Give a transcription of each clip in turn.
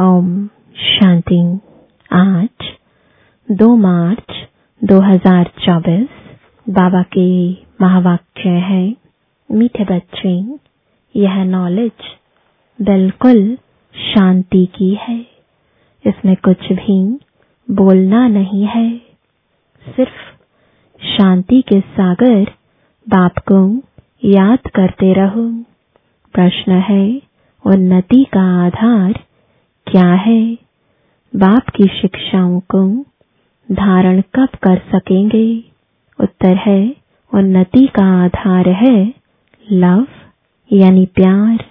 ओम शांति आज 2 मार्च 2024 बाबा के महावाक्य है, मीठे बच्चे, यह नॉलेज बिल्कुल शांति की है। इसमें कुछ भी बोलना नहीं है। सिर्फ़ शांति के सागर बाप को याद करते रहो। प्रश्न है, उन्नति का आधार क्या है? बाप की शिक्षाओं को धारण कब कर सकेंगे? उत्तर है उन्नति का आधार है लव, यानी प्यार।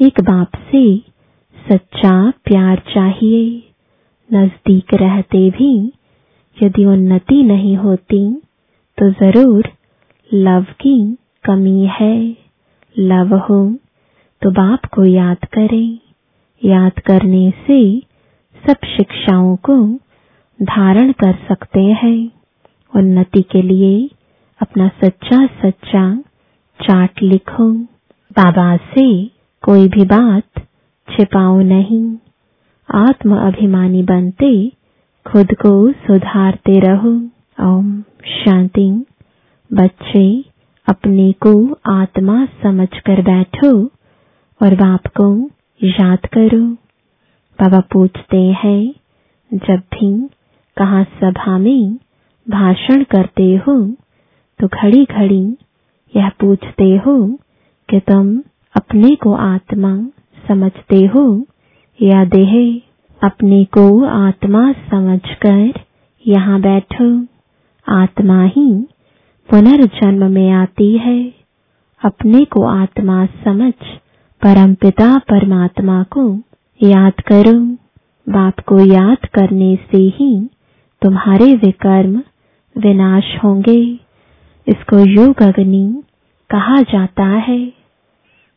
एक बाप से सच्चा प्यार चाहिए। नज़दीक रहते भी यदि उन्नति नहीं होती तो ज़रूर लव की कमी है। लव हो तो बाप को याद करें। याद करने से सब शिक्षाओं को धारण कर सकते हैं। उन्नति के लिए अपना सच्चा सच्चा चार्ट लिखो। बाबा से कोई भी बात छिपाओ नहीं। आत्म अभिमानी बनते, खुद को सुधारते रहो। ओम शांति। बच्चे, अपने को आत्मा समझकर बैठो और बाप को याद करो, बाबा पूछते हैं, जब भी कहा सभा में भाषण करते हो तो घड़ी घड़ी यह पूछते हो कि तुम अपने को आत्मा समझते हो या देह अपने को आत्मा समझकर यहाँ बैठो। आत्मा ही पुनर्जन्म में आती है, अपने को आत्मा समझ परमपिता परमात्मा को याद करो। बाप को याद करने से ही तुम्हारे विकर्म विनाश होंगे। इसको योग अग्नि कहा जाता है।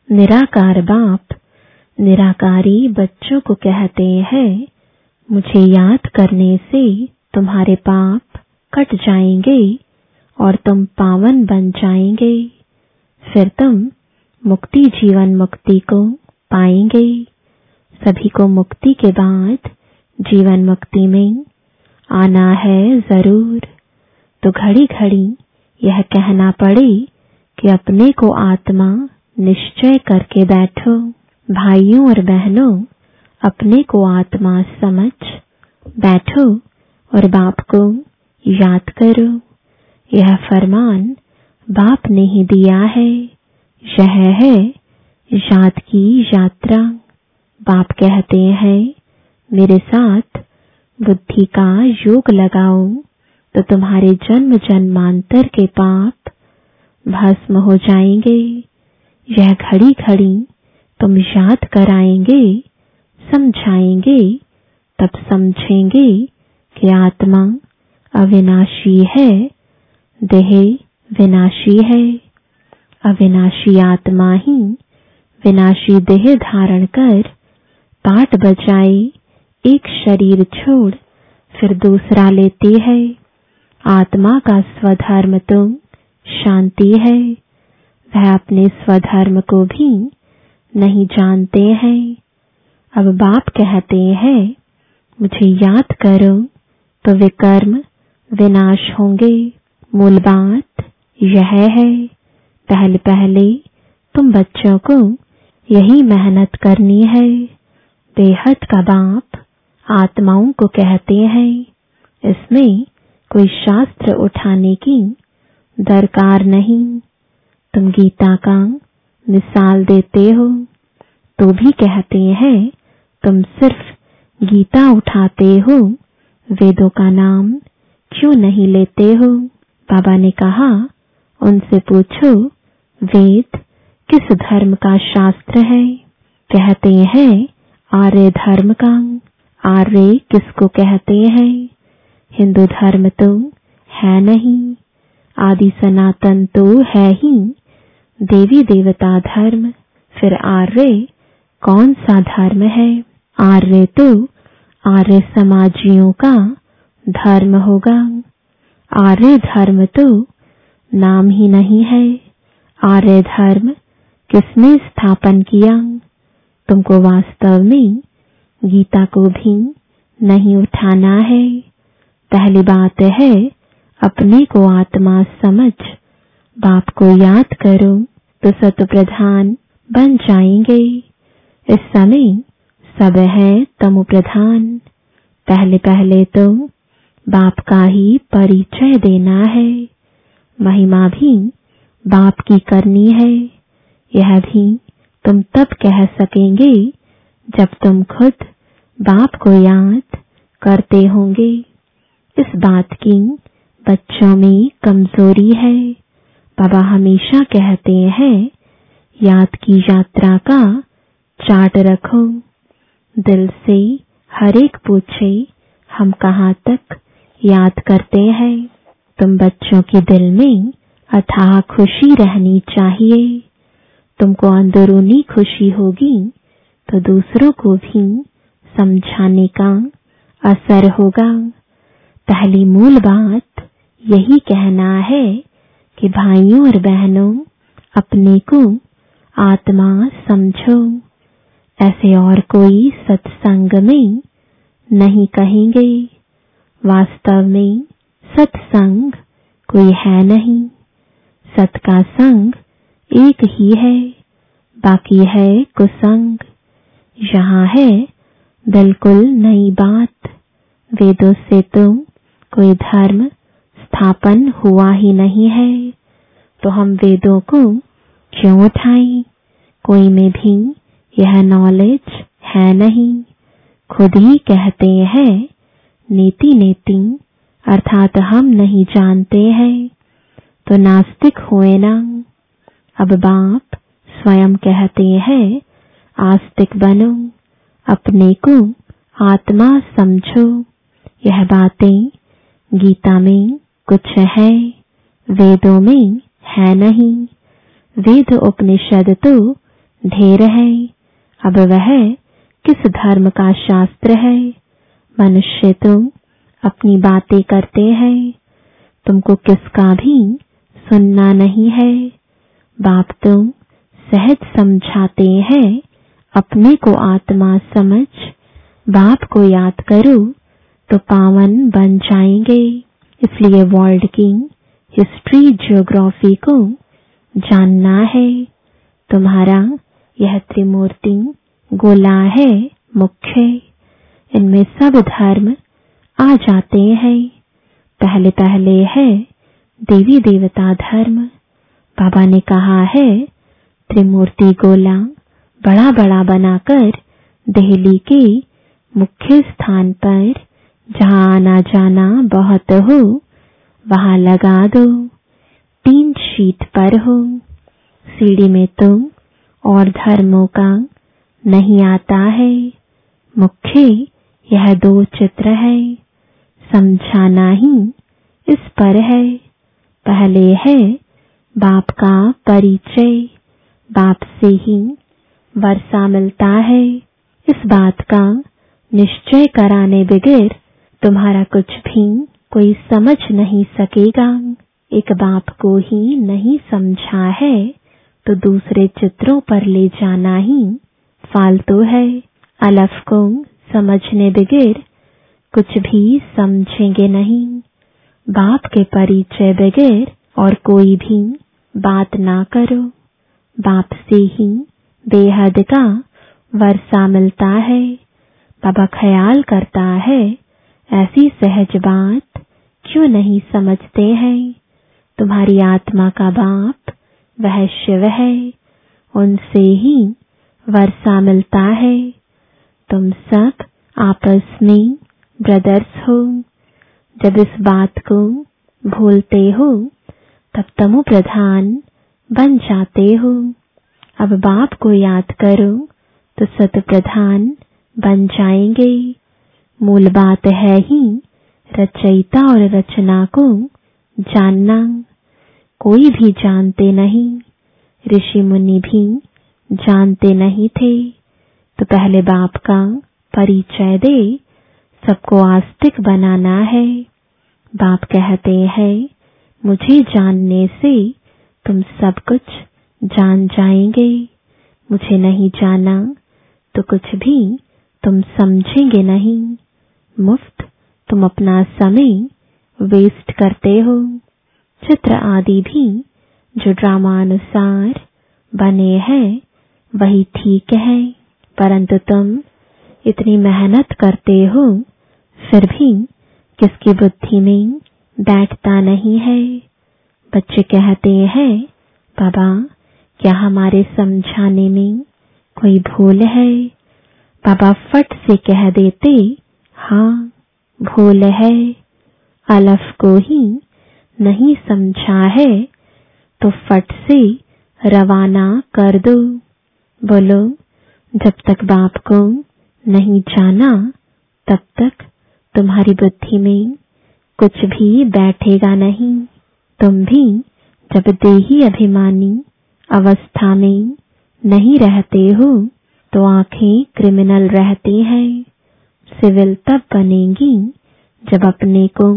निराकार बाप, निराकारी बच्चों को कहते हैं, मुझे याद करने से तुम्हारे पाप कट जाएँगे और तुम पावन बन जाएँगे। फिर तुम मुक्ति जीवन मुक्ति को पाएँगे। सभी को मुक्ति के बाद जीवन मुक्ति में आना है ज़रूर। तो घड़ी घड़ी यह कहना पड़े कि अपने को आत्मा निश्चय करके बैठो। भाइयों और बहनों, अपने को आत्मा समझ बैठो और बाप को याद करो। यह फरमान बाप ने ही दिया है। यह है याद की यात्रा। बाप कहते हैं, मेरे साथ बुद्धि का योग लगाओ तो तुम्हारे जन्म जन्मांतर के पाप भस्म हो जाएँगे। यह घड़ी घड़ी तुम याद कराएँगे, समझाएँगे, तब समझेंगे कि आत्मा अविनाशी है, देह विनाशी है। अविनाशी आत्मा ही। विनाशी देह धारण कर। पाठ बजाए एक शरीर छोड़। फिर दूसरा लेती है। आत्मा का स्वधर्म तो शांति है। वह अपने स्वधर्म को भी नहीं जानते हैं। अब बाप कहते हैं, मुझे याद करो तो विकर्म विनाश होंगे। मूल बात यह है। पहले पहले तुम बच्चों को यही मेहनत करनी है। बेहद का बाप आत्माओं को कहते हैं। इसमें कोई शास्त्र उठाने की दरकार नहीं। तुम गीता का मिसाल देते हो तो भी कहते हैं, तुम सिर्फ़ गीता उठाते हो, वेदों का नाम क्यों नहीं लेते हो? बाबा ने कहा, उनसे पूछो वेद किस धर्म का शास्त्र है? कहते हैं, आर्य धर्म का। आर्य किसको कहते हैं? हिंदू धर्म तो है नहीं। आदि सनातन तो है ही। देवी देवता धर्म। फिर आर्य कौन सा धर्म है? आर्य तो आर्य समाजियों का धर्म होगा। आर्य धर्म तो नाम ही नहीं है। आर्य धर्म, किसने स्थापन किया? तुमको वास्तव में गीता को भी नहीं उठाना है। पहली बात है, अपने को आत्मा समझ। बाप को याद करो तो सत प्रधान बन जाएँगे। इस समय सब है तमु प्रधान पहले पहले तो बाप का ही परिचय देना है। महिमा भी बाप की करनी है। यह भी तुम तब कह सकेंगे जब तुम खुद बाप को याद करते होंगे। इस बात की बच्चों में कमज़ोरी है। बाबा हमेशा कहते हैं, याद की यात्रा का चार्ट रखो। दिल से हर एक पूछे, हम कहाँ तक याद करते हैं? तुम बच्चों के दिल में अथाह खुशी रहनी चाहिए। तुमको अंदरूनी खुशी होगी तो दूसरों को भी समझाने का असर होगा। पहली मूल बात यही कहना है कि भाइयों और बहनों, अपने को आत्मा समझो। ऐसे और कोई सत्संग में नहीं कहेंगे। वास्तव में सत्संग कोई है नहीं। सत का संग एक ही है, बाकी है कुसंग। यहाँ है बिल्कुल नई बात। वेदों से तो कोई धर्म स्थापन हुआ ही नहीं है। तो हम वेदों को क्यों उठाएँ? कोई में भी यह नॉलेज है नहीं। खुद ही कहते हैं नीति नीति अर्थात हम नहीं जानते हैं। तो नास्तिक हुए ना। अब बाप स्वयं कहते हैं, आस्तिक बनो, अपने को आत्मा समझो। यह बातें गीता में कुछ है, वेदों में है नहीं। वेद उपनिषद तो ढेर है, अब वह किस धर्म का शास्त्र है? मनुष्य तो अपनी बातें करते हैं, तुमको किसका भी सुनना नहीं है। बाप तो सहज समझाते हैं। अपने को आत्मा समझ। बाप को याद करो तो पावन बन जाएँगे। इसलिए वर्ल्ड की हिस्ट्री, जियोग्राफी को जानना है। तुम्हारा यह त्रिमूर्ति गोला है, मुख्य। इनमें सब धर्म आ जाते हैं। पहले पहले है देवी देवता धर्म। बाबा ने कहा, है, त्रिमूर्ति गोला बड़ा बड़ा बनाकर दिल्ली के मुख्य स्थान पर जहाँ आना जाना बहुत हो, वहाँ लगा दो, तीन शीट पर हो। सीढ़ी में तो और धर्मों का नहीं आता है। मुख्य यह दो चित्र है, समझाना ही इस पर है। पहले है बाप का परिचय। बाप से ही वर्षा मिलता है। इस बात का निश्चय कराने बगैर तुम्हारा कुछ भी कोई समझ नहीं सकेगा। एक बाप को ही नहीं समझा है तो दूसरे चित्रों पर ले जाना ही फालतू है। अलफ को समझने बगैर कुछ भी समझेंगे नहीं। बाप के परिचय बगैर और कोई भी बात ना करो। बाप से ही बेहद का वर्षा मिलता है। बाबा ख्याल करता है, ऐसी सहज बात क्यों नहीं समझते हैं? तुम्हारी आत्मा का बाप वह शिव है, उनसे ही वर्षा मिलता है। तुम सब आपस में ब्रदर्स हो। जब इस बात को भूलते हो, तब तमु प्रधान बन जाते हो। अब बाप को याद करो तो सत प्रधान बन जाएँगे। मूल बात है ही, रचयिता और रचना को जानना। कोई भी जानते नहीं, ऋषि मुनि भी जानते नहीं थे। तो पहले बाप का परिचय दे, सबको आस्तिक बनाना है। बाप कहते हैं, मुझे जानने से तुम सब कुछ जान जाएँगे। मुझे नहीं जाना तो कुछ भी तुम समझेंगे नहीं। मुफ़्त तुम अपना समय वेस्ट करते हो। चित्र आदि भी जो ड्रामानुसार बने हैं, वही ठीक है। परंतु तुम इतनी मेहनत करते हो, फिर भी किसकी बुद्धि में बैठता नहीं है। बच्चे कहते हैं, बाबा, क्या हमारे समझाने में कोई भूल है? बाबा फट से कह देते हाँ भूल है। अलफ को ही नहीं समझा है तो फट से रवाना कर दो। बोलो, जब तक बाप को नहीं जाना, तब तक तुम्हारी बुद्धि में कुछ भी बैठेगा नहीं। तुम भी जब देही अभिमानी अवस्था में नहीं रहते हो तो आँखें क्रिमिनल रहती हैं। सिविल तब बनेंगी जब अपने को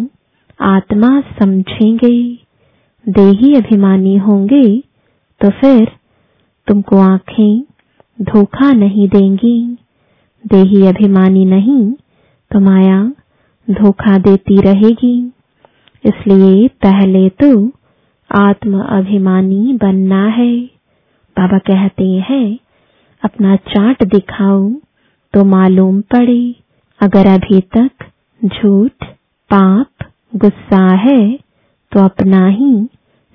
आत्मा समझेंगे। देही अभिमानी होंगे तो फिर तुमको आँखें धोखा नहीं देंगी। देही अभिमानी नहीं तो माया धोखा देती रहेगी। इसलिए पहले तो आत्म अभिमानी बनना है। बाबा कहते हैं, अपना चाट दिखाओ तो मालूम पड़े, अगर अभी तक झूठ, पाप, गुस्सा है तो अपना ही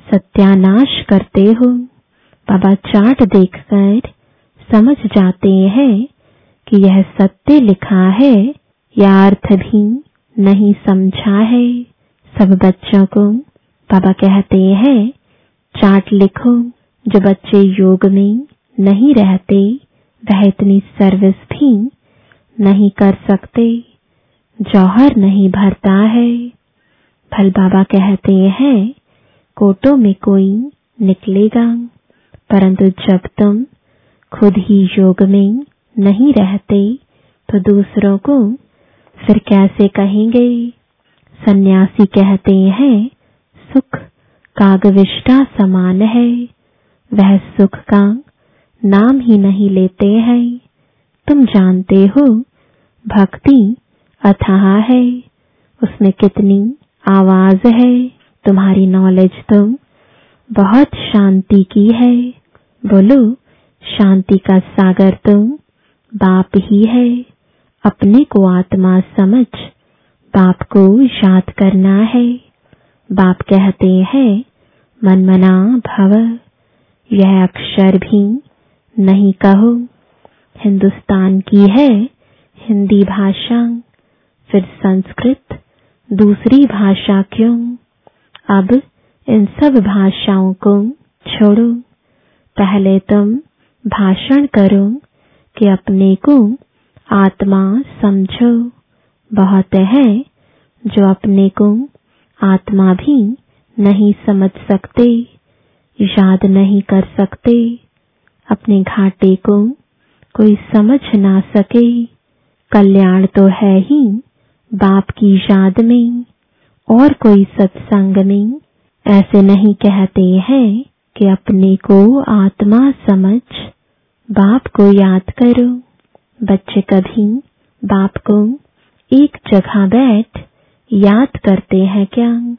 सत्यानाश करते हो। बाबा चाट देखकर समझ जाते हैं कि यह सत्य लिखा है या अर्थ भी। नहीं समझा है। सब बच्चों को बाबा कहते हैं, चाट लिखो। जो बच्चे योग में नहीं रहते, वह इतनी सर्विस भी नहीं कर सकते। जौहर नहीं भरता है। फल बाबा कहते हैं, कोटो में कोई निकलेगा। परंतु जब तुम खुद ही योग में नहीं रहते तो दूसरों को फिर कैसे कहेंगे? सन्यासी कहते हैं, सुख कागविष्टा समान है। वह सुख का नाम ही नहीं लेते हैं। तुम जानते हो, भक्ति अथाह है। उसमें कितनी आवाज़ है। तुम्हारी नॉलेज तो बहुत शांति की है। बोलो, शांति का सागर तुम बाप ही है। अपने को आत्मा समझ। बाप को याद करना है। बाप कहते हैं मन मना भव। यह अक्षर भी नहीं कहो। हिंदुस्तान की है हिंदी भाषा। फिर संस्कृत, दूसरी भाषा क्यों? अब इन सब भाषाओं को छोड़ो। पहले तुम भाषण करो कि अपने को आत्मा समझो। बहुत है जो अपने को आत्मा भी नहीं समझ सकते याद नहीं कर सकते, अपने घाटे को कोई समझ ना सके। कल्याण तो है ही बाप की याद में, और कोई सत्संग में। ऐसे नहीं कहते हैं कि अपने को आत्मा समझ, बाप को याद करो। बच्चे कभी बाप को एक जगह बैठ याद करते हैं क्या?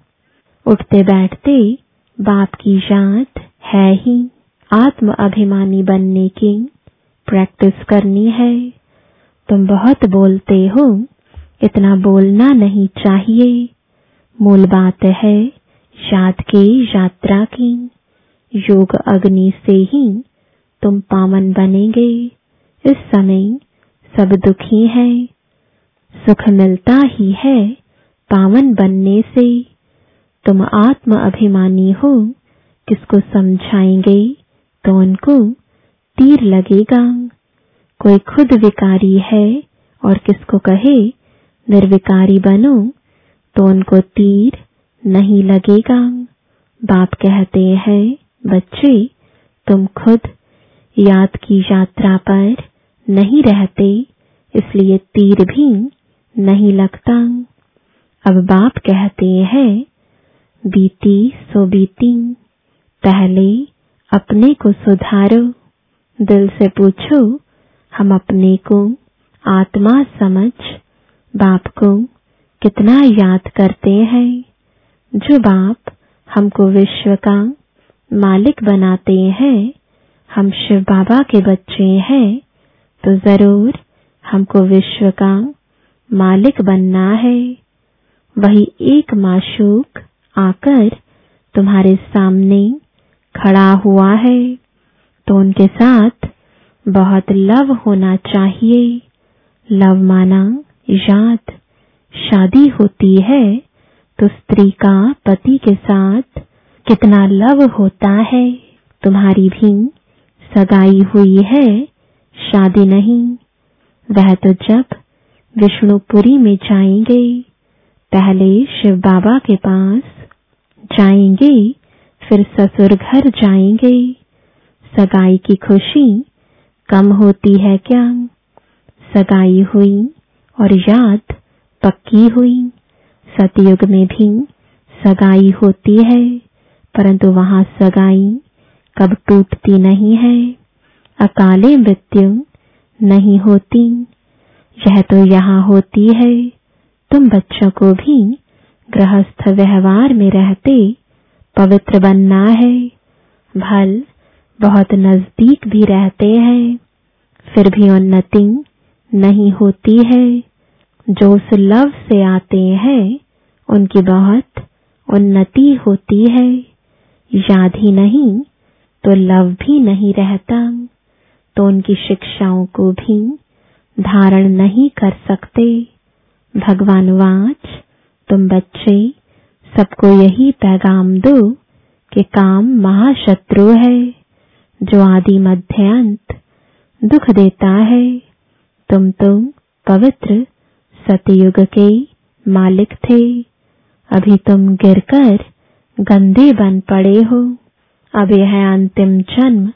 उठते बैठते बाप की याद है ही। आत्म अभिमानी बनने की प्रैक्टिस करनी है। तुम बहुत बोलते हो, इतना बोलना नहीं चाहिए। मूल बात है याद के यात्रा की। योग अग्नि से ही तुम पावन बनेंगे। इस समय सब दुखी हैं, सुख मिलता ही है पावन बनने से। तुम आत्म अभिमानी हो, किसको समझाएँगे? तो उनको तीर लगेगा। कोई खुद विकारी है और किसको कहे, निर्विकारी बनो तो उनको तीर नहीं लगेगा। बाप कहते हैं, बच्चे, तुम खुद याद की यात्रा पर नहीं रहते, इसलिए तीर भी नहीं लगता। अब बाप कहते हैं, बीती सो बीती, पहले अपने को सुधारो। दिल से पूछो, हम अपने को आत्मा समझ, बाप को कितना याद करते हैं। जो बाप हमको विश्व का मालिक बनाते हैं, हम शिव बाबा के बच्चे हैं। तो ज़रूर हमको विश्व का मालिक बनना है। वही एक माशूक आकर तुम्हारे सामने खड़ा हुआ है। तो उनके साथ बहुत लव होना चाहिए। लव माना याद शादी होती है तो स्त्री का पति के साथ कितना लव होता है। तुम्हारी भी सगाई हुई है शादी नहीं। वह तो जब विष्णुपुरी में जाएँगे, पहले शिव बाबा के पास जाएँगे, फिर ससुर घर जाएँगे। सगाई की खुशी कम होती है क्या? सगाई हुई और याद पक्की हुई। सतयुग में भी सगाई होती है, परंतु वहाँ सगाई कब टूटती नहीं है। अकाले मृत्यु नहीं होती। यह तो यहाँ होती है। तुम बच्चों को भी गृहस्थ व्यवहार में रहते पवित्र बनना है। भल बहुत नज़दीक भी रहते हैं। फिर भी उन्नति नहीं होती है। जो उस लव से आते हैं, उनकी बहुत उन्नति होती है। याद ही नहीं तो लव भी नहीं रहता। तो उनकी शिक्षाओं को भी धारण नहीं कर सकते। भगवान वाच, तुम बच्चे, सबको यही पैगाम दो कि काम महाशत्रु है। जो आदि मध्य अंत दुख देता है, तुम तो पवित्र सतयुग के मालिक थे। अभी तुम गिरकर गंदे बन पड़े हो। अब यह अंतिम जन्म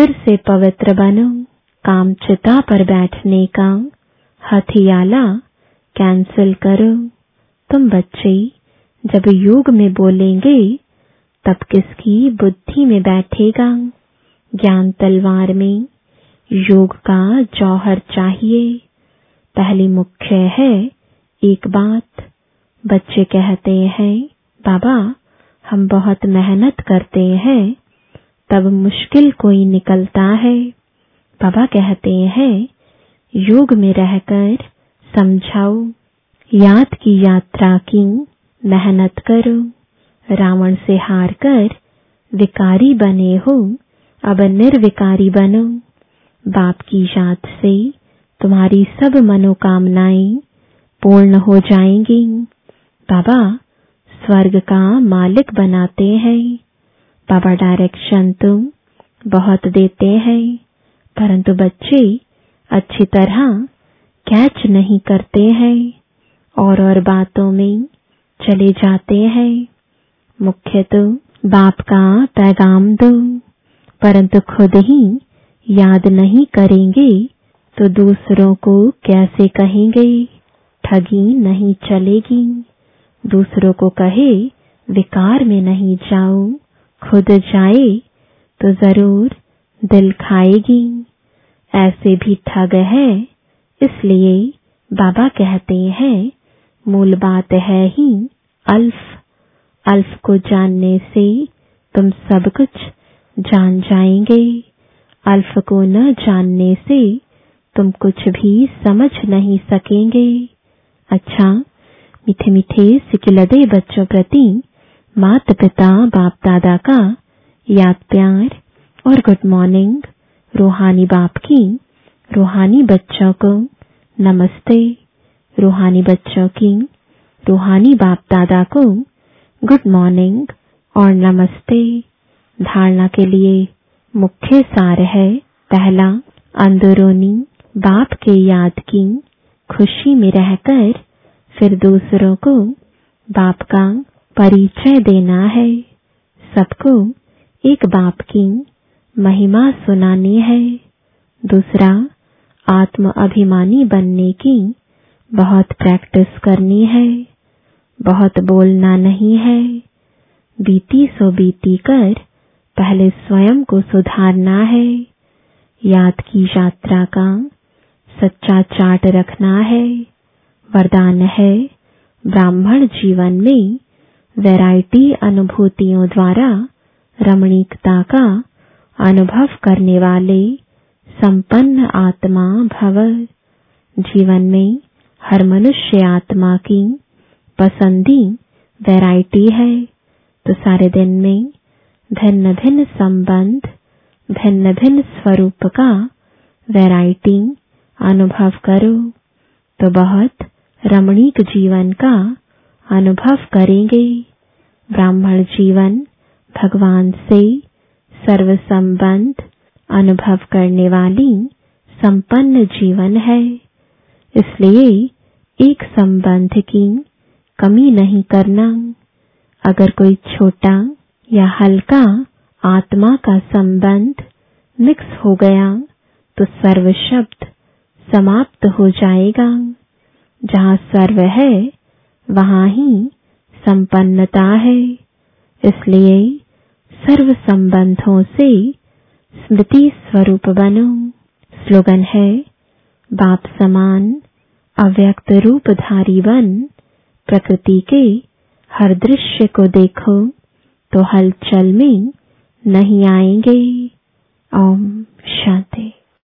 फिर से पवित्र बनो। काम चिता पर बैठने का। हथियाला कैंसिल करो। तुम बच्चे, जब योग में बोलेंगे, तब किसकी बुद्धि में बैठेगा? ज्ञान तलवार में। योग का जौहर चाहिए। पहली मुख्य है एक बात। बच्चे कहते हैं, बाबा, हम बहुत मेहनत करते हैं। तब मुश्किल कोई निकलता है। बाबा कहते हैं, योग में रहकर समझाओ, याद की यात्रा की मेहनत करो, रावण से हार कर विकारी बने हो, अब निर्विकारी बनो। बाप की याद से तुम्हारी सब मनोकामनाएँ पूर्ण हो जाएँगी। बाबा स्वर्ग का मालिक बनाते हैं। बाबा डायरेक्शन तुम बहुत देते हैं, परंतु बच्चे अच्छी तरह कैच नहीं करते हैं और और बातों में चले जाते हैं। मुख्य तो बाप का पैगाम दो, परंतु खुद ही याद नहीं करेंगे तो दूसरों को कैसे कहेंगे? ठगी नहीं चलेगी। दूसरों को कहे, विकार में नहीं जाओ खुद जाए तो ज़रूर दिल खाएगी। ऐसे भी ठग है, इसलिए बाबा कहते हैं, मूल बात है ही अल्फ। अल्फ को जानने से तुम सब कुछ जान जाएँगे। अल्फ को न जानने से तुम कुछ भी समझ नहीं सकेंगे। अच्छा मीठे मीठे सिकिलदे बच्चों प्रति माता पिता बाप दादा का याद प्यार और गुड मॉर्निंग। रूहानी बाप की, रूहानी बच्चों को नमस्ते। रूहानी बच्चों की, रूहानी बाप दादा को गुड मॉर्निंग और नमस्ते। धारणा के लिए मुख्य सार है पहला, अंदरूनी बाप के याद की खुशी में रहकर फिर दूसरों को बाप का परिचय देना है। सबको एक बाप की महिमा सुनानी है। दूसरा आत्म अभिमानी बनने की बहुत प्रैक्टिस करनी है। बहुत बोलना नहीं है। बीती सो बीती कर पहले स्वयं को सुधारना है। याद की यात्रा का सच्चा चाट रखना है। वरदान है ब्राह्मण जीवन में वैरायटी अनुभूतियों द्वारा रमणीकता का अनुभव करने वाले संपन्न आत्मा भव। जीवन में हर मनुष्य आत्मा की पसंदी वैरायटी है। तो सारे दिन में भिन्न भिन्न संबंध भिन्न भिन्न स्वरूप का वैरायटी अनुभव करो। तो बहुत रमणीक जीवन का अनुभव करेंगे। ब्राह्मण जीवन, भगवान से सर्व संबंध अनुभव करने वाली संपन्न जीवन है। इसलिए एक संबंध की कमी नहीं करना। अगर कोई छोटा या हल्का आत्मा का संबंध मिक्स हो गया तो सर्व शब्द समाप्त हो जाएगा। जहाँ सर्व है, वहाँ ही संपन्नता है। इसलिए सर्व संबंधों से स्मृति स्वरूप बनो। स्लोगन है, बाप समान, अव्यक्त रूपधारी बन। प्रकृति के हर दृश्य को देखो तो हलचल में नहीं आएँगे। ओम शांति।